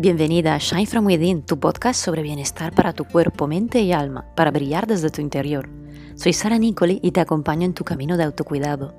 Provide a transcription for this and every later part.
Bienvenida a Shine From Within, tu podcast sobre bienestar para tu cuerpo, mente y alma, para brillar desde tu interior. Soy Sara Nicoli y te acompaño en tu camino de autocuidado.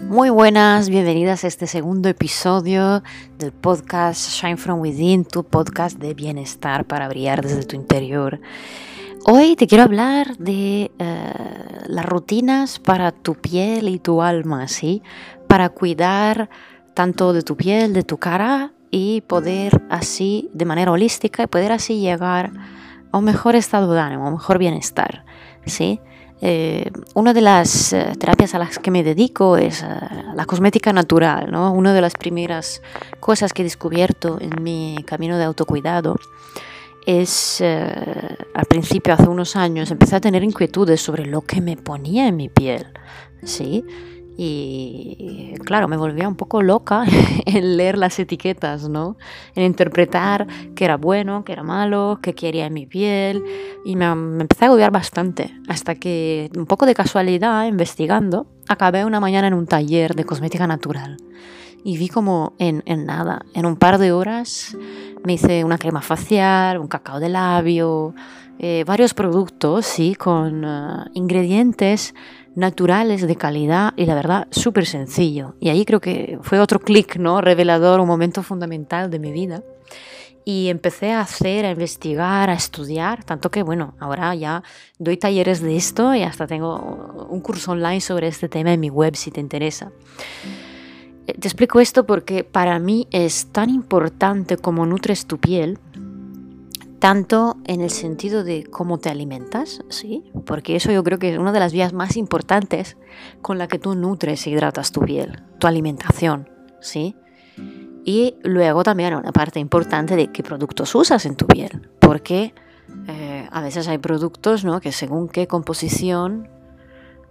Muy buenas, bienvenidas a este segundo episodio del podcast Shine From Within, tu podcast de bienestar para brillar desde tu interior. Hoy te quiero hablar de eh, las rutinas para tu piel y tu alma, ¿sí? Para cuidar tanto de tu piel, de tu cara y poder así, de manera holística, y poder así llegar a un mejor estado de ánimo, a un mejor bienestar, ¿sí? Eh, una de las eh, terapias a las que me dedico es la cosmética natural, ¿no? Una de las primeras cosas que he descubierto en mi camino de autocuidado es, eh, al principio, hace unos años, empecé a tener inquietudes sobre lo que me ponía en mi piel, ¿sí? Y claro, me volvía un poco loca en leer las etiquetas, ¿no? En interpretar qué era bueno, qué era malo, qué quería en mi piel. Y me, me empecé a agobiar bastante, hasta que, un poco de casualidad, investigando, acabé una mañana en un taller de cosmética natural y vi como en, en, nada, en un par de horas me hice una crema facial, un cacao de labio, eh, varios productos, sí, con uh, ingredientes naturales de calidad y la verdad súper sencillo. Y ahí creo que fue otro clic, ¿no? Revelador, un momento fundamental de mi vida. Y empecé a hacer, a investigar, a estudiar, tanto que bueno, ahora ya doy talleres de esto y hasta tengo un curso online sobre este tema en mi web si te interesa. Eh, te explico esto porque para mí es tan importante como nutres tu piel, tanto en el sentido de cómo te alimentas, ¿sí? Porque eso yo creo que es una de las vías más importantes con la que tú nutres e hidratas tu piel, tu alimentación, ¿sí? Y luego también una parte importante de qué productos usas en tu piel, porque eh, a veces hay productos ¿no? que según qué composición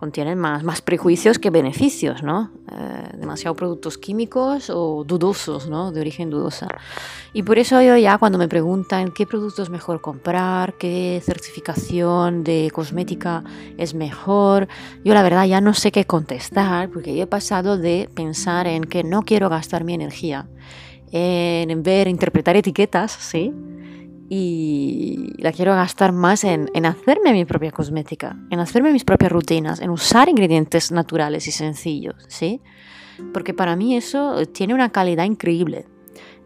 contienen más, más prejuicios que beneficios, ¿no? Eh, demasiado productos químicos o dudosos, ¿no? De origen dudosa. Y por eso yo ya cuando me preguntan qué producto es mejor comprar, qué certificación de cosmética es mejor, yo la verdad ya no sé qué contestar, porque yo he pasado de pensar en que no quiero gastar mi energía en ver, interpretar etiquetas, ¿sí? Y la quiero gastar más en, en, hacerme mi propia cosmética, en hacerme mis propias rutinas, en usar ingredientes naturales y sencillos, ¿sí? Porque para mí eso tiene una calidad increíble.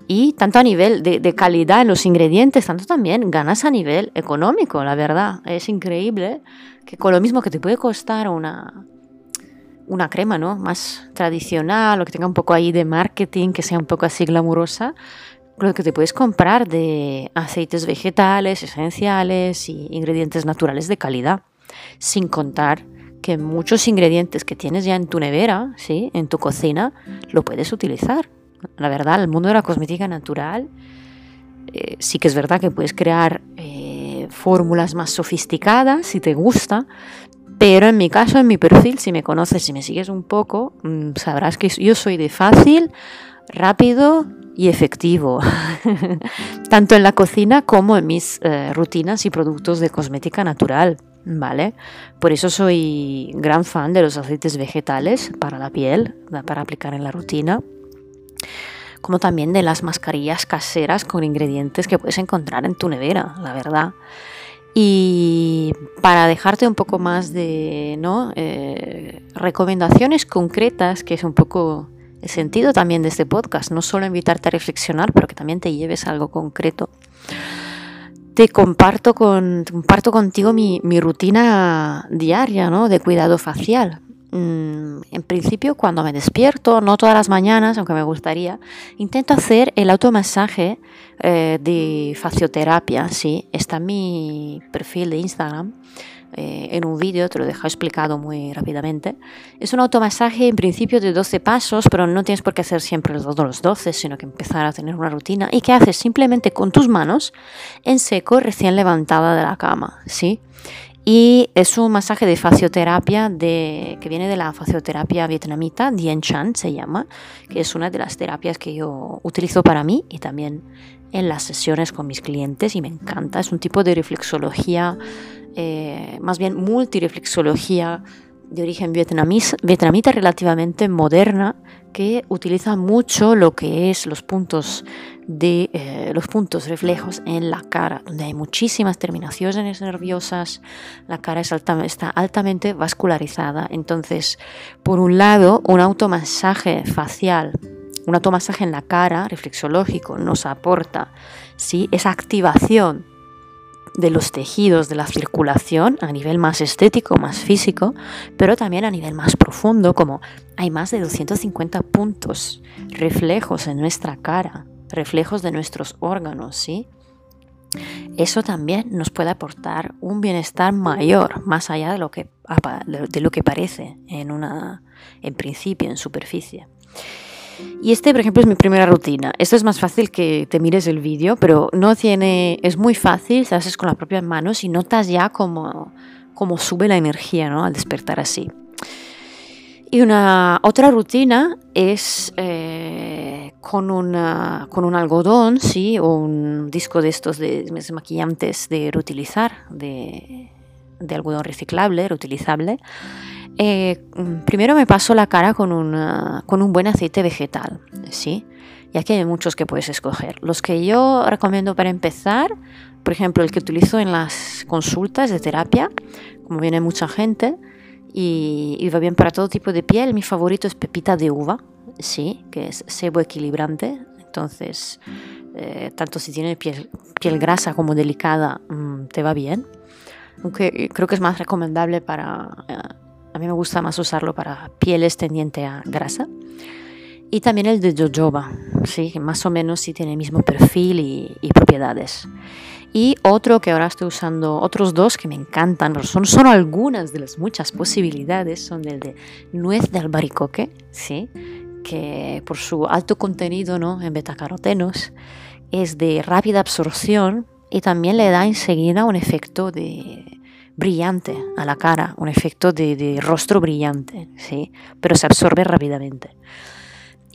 Y tanto a nivel de, de calidad en los ingredientes, tanto también ganas a nivel económico, la verdad. Es increíble que con lo mismo que te puede costar una, una crema, ¿no? Más tradicional o que tenga un poco ahí de marketing, que sea un poco así glamurosa, lo que te puedes comprar de aceites vegetales, esenciales y ingredientes naturales de calidad, sin contar que muchos ingredientes que tienes ya en tu nevera, ¿sí? en tu cocina, lo puedes utilizar. La verdad, el mundo de la cosmética natural eh, sí que es verdad que puedes crear eh, fórmulas más sofisticadas si te gusta, pero en mi caso, en mi perfil, si me conoces, si me sigues un poco, mm, sabrás que yo soy de fácil, rápido y efectivo, tanto en la cocina como en mis eh, rutinas y productos de cosmética natural, ¿vale? Por eso soy gran fan de los aceites vegetales para la piel, para aplicar en la rutina, como también de las mascarillas caseras con ingredientes que puedes encontrar en tu nevera, la verdad. Y para dejarte un poco más de ¿no? Eh, recomendaciones concretas, que es un poco el sentido también de este podcast, no solo invitarte a reflexionar, pero que también te lleves a algo concreto. Te comparto, con, comparto contigo mi, mi rutina diaria ¿no? de cuidado facial. Mm, en principio, cuando me despierto, no todas las mañanas, aunque me gustaría, intento hacer el automasaje eh, de facioterapia. Sí, está en mi perfil de Instagram. Eh, en un vídeo, te lo dejo explicado muy rápidamente. Es un automasaje en principio de 12 pasos, pero no tienes por qué hacer siempre todos los 12, sino que empezar a tener una rutina. ¿Y qué haces? Simplemente con tus manos en seco, recién levantada de la cama, ¿sí? Y es un masaje de facioterapia de, que viene de la facioterapia vietnamita, Dien Chan se llama, que es una de las terapias que yo utilizo para mí y también en las sesiones con mis clientes y me encanta. Es un tipo de reflexología, eh, más bien multireflexología de origen vietnamita relativamente moderna que utiliza mucho lo que es los puntos de eh, los puntos reflejos en la cara, donde hay muchísimas terminaciones nerviosas, la cara está altamente vascularizada. Entonces, por un lado, un automasaje facial, un automasaje en la cara reflexológico nos aporta ¿sí? esa activación de los tejidos, de la circulación a nivel más estético, más físico, pero también a nivel más profundo, como hay más de 250 puntos reflejos en nuestra cara, reflejos de nuestros órganos, ¿sí? Eso también nos puede aportar un bienestar mayor, más allá de lo que, de lo que parece en, una, en principio, en superficie. Y este, por ejemplo, es mi primera rutina. Esto es más fácil que te mires el vídeo, pero no tiene, es muy fácil, se haces con las propias manos y notas ya cómo, cómo sube la energía ¿no? al despertar así. Y una otra rutina es eh, con, una, con un algodón, ¿sí? o un disco de estos de, maquillantes de reutilizar, de, de algodón reciclable, reutilizable. Eh, primero me paso la cara con, con un buen aceite vegetal, ¿sí? Y aquí hay muchos que puedes escoger. Los que yo recomiendo para empezar, por ejemplo, el que utilizo en las consultas de terapia, como viene mucha gente, y, va bien para todo tipo de piel, mi favorito es pepita de uva, ¿sí? Que es sebo equilibrante. Entonces, eh, tanto si tienes piel, piel grasa como delicada, mm, te va bien. Aunque creo que es más recomendable para... Eh, a mí me gusta más usarlo para pieles tendiente a grasa. Y también el de jojoba, ¿sí? que más o menos sí tiene el mismo perfil y, propiedades. Y otro que ahora estoy usando, otros dos que me encantan, son solo algunas de las muchas posibilidades, son el de nuez de albaricoque, ¿sí? que por su alto contenido ¿no? en betacarotenos es de rápida absorción y también le da enseguida un efecto de brillante a la cara, un efecto de, rostro brillante, ¿sí? pero se absorbe rápidamente.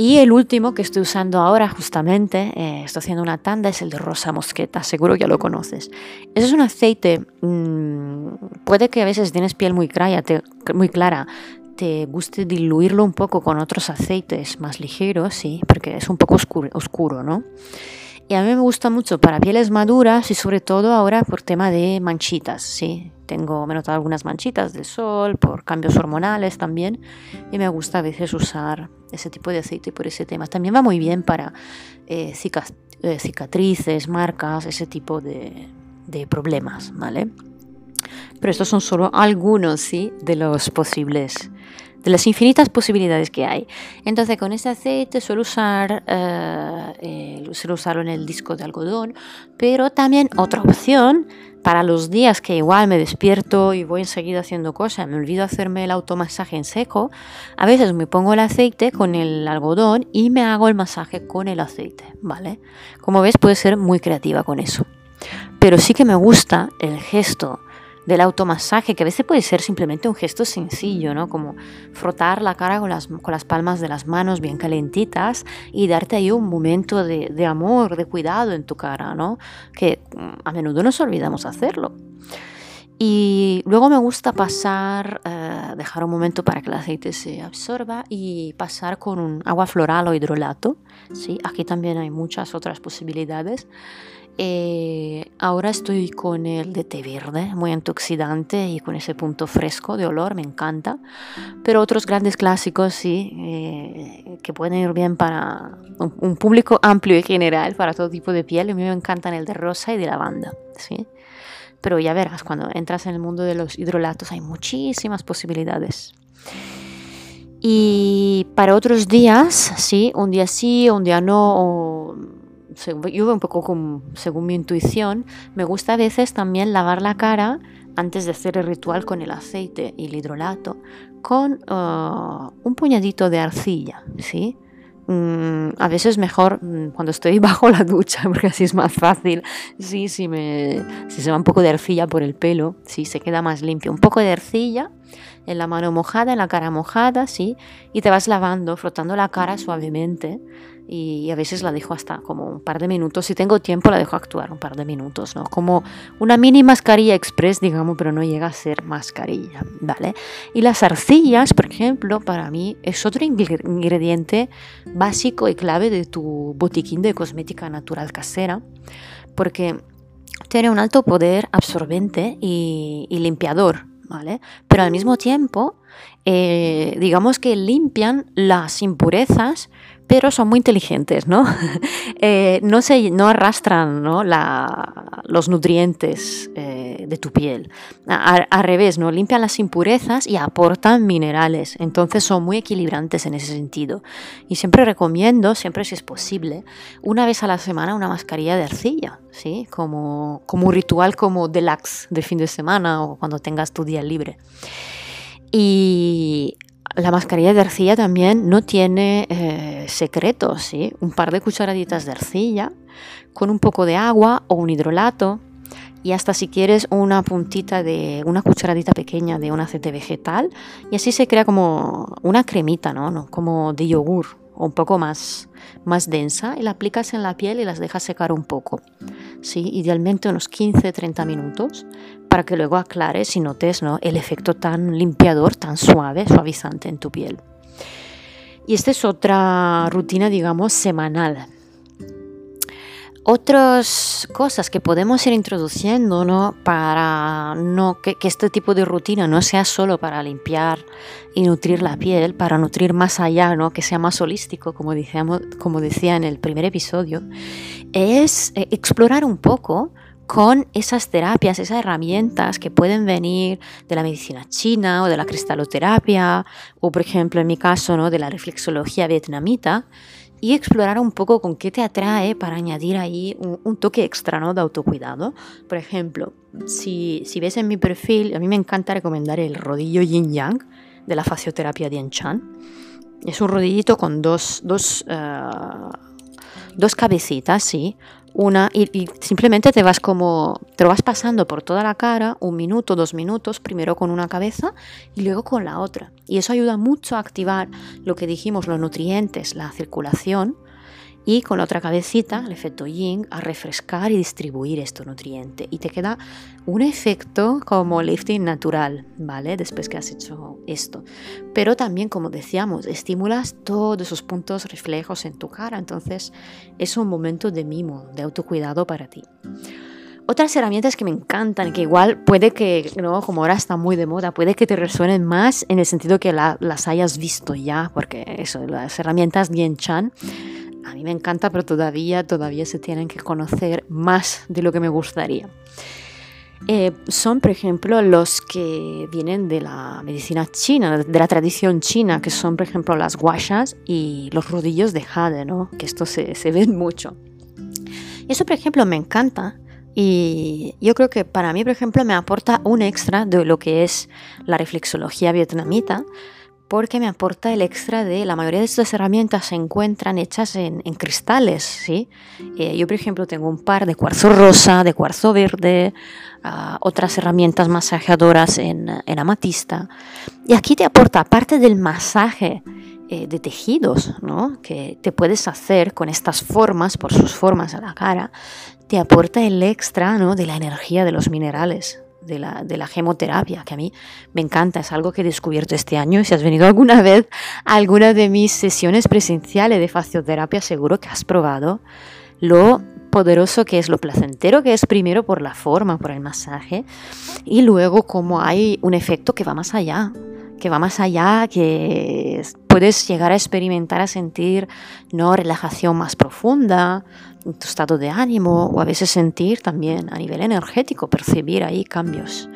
Y el último que estoy usando ahora justamente, eh, estoy haciendo una tanda, es el de rosa mosqueta, seguro ya lo conoces. Ese es un aceite, mm, puede que a veces tienes piel muy clara, te, muy clara, te guste diluirlo un poco con otros aceites más ligeros, sí, porque es un poco oscuro, oscuro ¿no? Y a mí me gusta mucho para pieles maduras y sobre todo ahora por tema de manchitas, sí. Tengo, me he notado algunas manchitas del sol, por cambios hormonales también. Y me gusta a veces usar ese tipo de aceite por ese tema. También va muy bien para eh, eh, cicatrices, marcas, ese tipo de, de problemas, ¿vale? Pero estos son solo algunos, ¿sí? De los posibles de las infinitas posibilidades que hay. Entonces con este aceite suelo usar, eh, eh, suelo usarlo en el disco de algodón, pero también otra opción para los días que igual me despierto y voy enseguida haciendo cosas, me olvido hacerme el automasaje en seco, a veces me pongo el aceite con el algodón y me hago el masaje con el aceite, ¿vale? Como ves puede ser muy creativa con eso. Pero sí que me gusta el gesto del automasaje, que a veces puede ser simplemente un gesto sencillo, ¿no? Como frotar la cara con las, con las palmas de las manos bien calentitas y darte ahí un momento de, amor, de cuidado en tu cara, ¿no? Que mm, a menudo nos olvidamos hacerlo. Y luego me gusta pasar, eh, dejar un momento para que el aceite se absorba y pasar con un agua floral o hidrolato. ¿sí? Aquí también hay muchas otras posibilidades. Eh, ahora estoy con el de té verde, muy antioxidante y con ese punto fresco de olor, me encanta. Pero otros grandes clásicos, sí, eh, que pueden ir bien para un, público amplio y general, para todo tipo de piel. A mí me encantan el de rosa y de lavanda, sí. Pero ya verás, cuando entras en el mundo de los hidrolatos hay muchísimas posibilidades. Y para otros días, sí, un día sí, un día no, yo un poco según mi intuición, me gusta a veces también lavar la cara antes de hacer el ritual con el aceite y el hidrolato, con uh, un puñadito de arcilla, ¿sí? Mm, a veces mejor mm, cuando estoy bajo la ducha, porque así es más fácil. Sí, si, me, si se va un poco de arcilla por el pelo, sí, se queda más limpio. Un poco de arcilla en la mano mojada, en la cara mojada, sí, y te vas lavando, frotando la cara suavemente y a veces la dejo hasta como un par de minutos. Si tengo tiempo la dejo actuar un par de minutos, ¿no? Como una mini mascarilla express, digamos, pero no llega a ser mascarilla, ¿vale? Y las arcillas, por ejemplo, para mí es otro ingrediente básico y clave de tu botiquín de cosmética natural casera, porque tiene un alto poder absorbente y, y limpiador, ¿vale? Pero al mismo tiempo, eh, digamos que limpian las impurezas pero son muy inteligentes, ¿no? Eh, no, se, no arrastran ¿no? los nutrientes eh, de tu piel. Al revés, ¿no? Limpian las impurezas y aportan minerales. Entonces son muy equilibrantes en ese sentido. Y siempre recomiendo, siempre si es posible, una vez a la semana una mascarilla de arcilla, ¿sí? Como, como un ritual como deluxe de fin de semana o cuando tengas tu día libre. Y la mascarilla de arcilla también no tiene eh, secretos, ¿sí? Un par de cucharaditas de arcilla con un poco de agua o un hidrolato y hasta si quieres una puntita de una cucharadita pequeña de un aceite vegetal y así se crea como una cremita, ¿no? Como de yogur un poco más, más densa y la aplicas en la piel y las dejas secar un poco. ¿sí? Idealmente unos 15-30 minutos para que luego aclares y notes ¿no? el efecto tan limpiador, tan suave, suavizante en tu piel. Y esta es otra rutina, digamos, semanal. Otras cosas que podemos ir introduciendo ¿no? para no, que, este tipo de rutina no sea solo para limpiar y nutrir la piel, para nutrir más allá, ¿no? que sea más holístico, como, decíamos, como decía en el primer episodio, es eh, explorar un poco con esas terapias, esas herramientas que pueden venir de la medicina china o de la cristaloterapia o por ejemplo en mi caso ¿no? de la reflexología vietnamita y explorar un poco con qué te atrae para añadir ahí un, toque extra ¿no? de autocuidado. Por ejemplo, si, si, ves en mi perfil, a mí me encanta recomendar el rodillo yin yang de la fasioterapia Dien Chan. Es un rodillito con dos, dos, eh, dos cabecitas, sí, una y, simplemente te vas como te lo vas pasando por toda la cara un minuto dos minutos primero con una cabeza y luego con la otra. Y eso ayuda mucho a activar lo que dijimos los nutrientes la circulación y con otra cabecita, el efecto yin, a refrescar y distribuir estos nutrientes. Y te queda un efecto como lifting natural, ¿vale? Después que has hecho esto. Pero también, como decíamos, estimulas todos esos puntos reflejos en tu cara. Entonces es un momento de mimo, de autocuidado para ti. Otras herramientas que me encantan, que igual puede que, ¿no? como ahora está muy de moda, puede que te resuenen más en el sentido que las hayas visto ya, porque eso, las herramientas Dien Chan a mí me encanta, pero todavía, todavía se tienen que conocer más de lo que me gustaría. Eh, son, por ejemplo, los que vienen de la medicina china, de la tradición china, que son, por ejemplo, las guashas y los rodillos de jade, ¿no? que esto se, se ven mucho. Eso, por ejemplo, me encanta y yo creo que para mí, por ejemplo, me aporta un extra de lo que es la reflexología vietnamita, porque me aporta el extra de la mayoría de estas herramientas se encuentran hechas en, cristales, ¿sí? Eh, yo, por ejemplo, tengo un par de cuarzo rosa, de cuarzo verde, ah, otras herramientas masajeadoras en, amatista. Y aquí te aporta, aparte del masaje eh, de tejidos, ¿no? Que te puedes hacer con estas formas, por sus formas a la cara, te aporta el extra, ¿no? De la energía de los minerales, de la, de la, gemoterapia, que a mí me encanta, es algo que he descubierto este año. Si has venido alguna vez a alguna de mis sesiones presenciales de fascioterapia, seguro que has probado lo poderoso que es, lo placentero que es primero por la forma, por el masaje, y luego como hay un efecto que va más allá, que va más allá, que puedes llegar a experimentar, a sentir no relajación más profunda, tu estado de ánimo o a veces sentir también a nivel energético, percibir ahí cambios.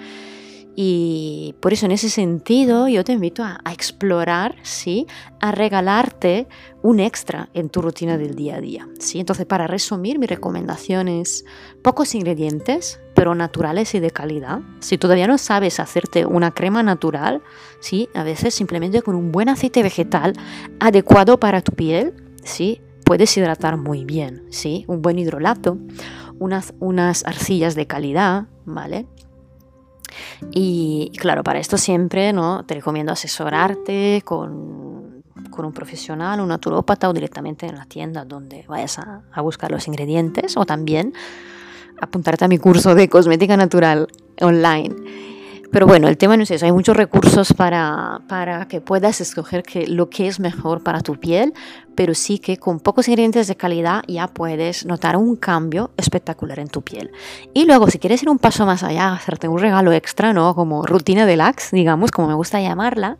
Y por eso en ese sentido yo te invito a, explorar, ¿sí? a regalarte un extra en tu rutina del día a día. ¿sí? Entonces para resumir mi recomendación es pocos ingredientes, pero naturales y de calidad. Si todavía no sabes hacerte una crema natural, ¿sí? a veces simplemente con un buen aceite vegetal adecuado para tu piel, ¿sí? Puedes hidratar muy bien, ¿sí? Un buen hidrolato, unas, unas arcillas de calidad, ¿vale? Y claro, para esto siempre ¿no? te recomiendo asesorarte con, con un profesional, un naturópata o directamente en la tienda donde vayas a, a buscar los ingredientes o también apuntarte a mi curso de cosmética natural online. Pero bueno, el tema no es eso, hay muchos recursos para, para que puedas escoger que, lo que es mejor para tu piel, pero sí que con pocos ingredientes de calidad ya puedes notar un cambio espectacular en tu piel. Y luego, si quieres ir un paso más allá, hacerte un regalo extra, ¿no? Como rutina de lax, digamos, como me gusta llamarla,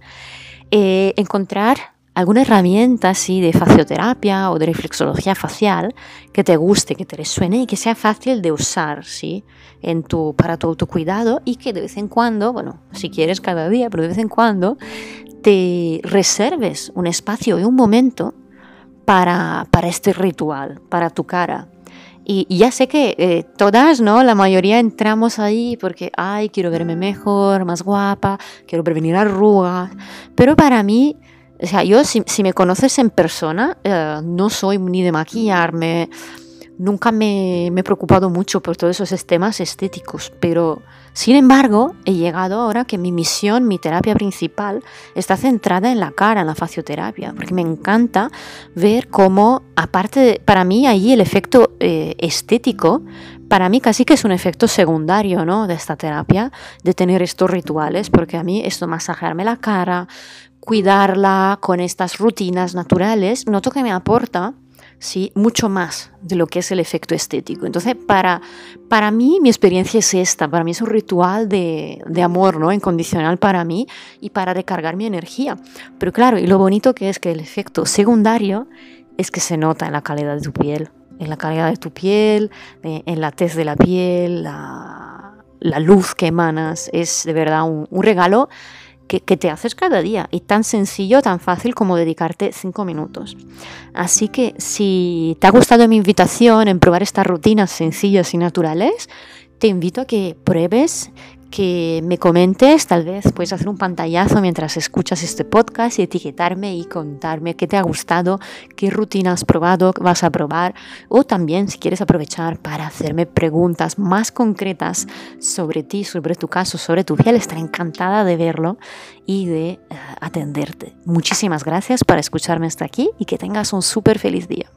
eh, encontrar alguna herramienta así de facioterapia o de reflexología facial que te guste, que te resuene y que sea fácil de usar, ¿sí? En tu, para tu autocuidado y que de vez en cuando, bueno, si quieres cada día, pero de vez en cuando, te reserves un espacio y un momento para, para este ritual, para tu cara. Y, ya sé que eh, todas, ¿no? La mayoría entramos ahí porque, ay, quiero verme mejor, más guapa, quiero prevenir arrugas. Pero para mí, o sea, yo si, me conoces en persona, eh, no soy ni de maquillarme, nunca me, me, he preocupado mucho por todos esos temas estéticos, pero sin embargo he llegado ahora que mi misión, mi terapia principal está centrada en la cara, en la facioterapia, porque me encanta ver cómo, aparte, de, para mí ahí el efecto eh, estético, para mí casi que es un efecto secundario ¿no? de esta terapia, de tener estos rituales, porque a mí esto masajearme la cara, cuidarla con estas rutinas naturales, noto que me aporta ¿sí? mucho más de lo que es el efecto estético. Entonces, para, para mí, mi experiencia es esta. Para mí es un ritual de, de, amor ¿no? incondicional para mí y para recargar mi energía. Pero claro, y lo bonito que es que el efecto secundario es que se nota en la calidad de tu piel. En la calidad de tu piel, en la tez de la piel, la, la luz que emanas. Es de verdad un regalo que, te haces cada día y tan sencillo, tan fácil como dedicarte cinco minutos. Así que si te ha gustado mi invitación en probar estas rutinas sencillas y naturales, te invito a que pruebes que me comentes, tal vez puedes hacer un pantallazo mientras escuchas este podcast y etiquetarme y contarme qué te ha gustado, qué rutina has probado, vas a probar o también si quieres aprovechar para hacerme preguntas más concretas sobre ti, sobre tu caso, sobre tu piel, estaré encantada de verlo y de eh, atenderte. Muchísimas gracias por escucharme hasta aquí y que tengas un súper feliz día.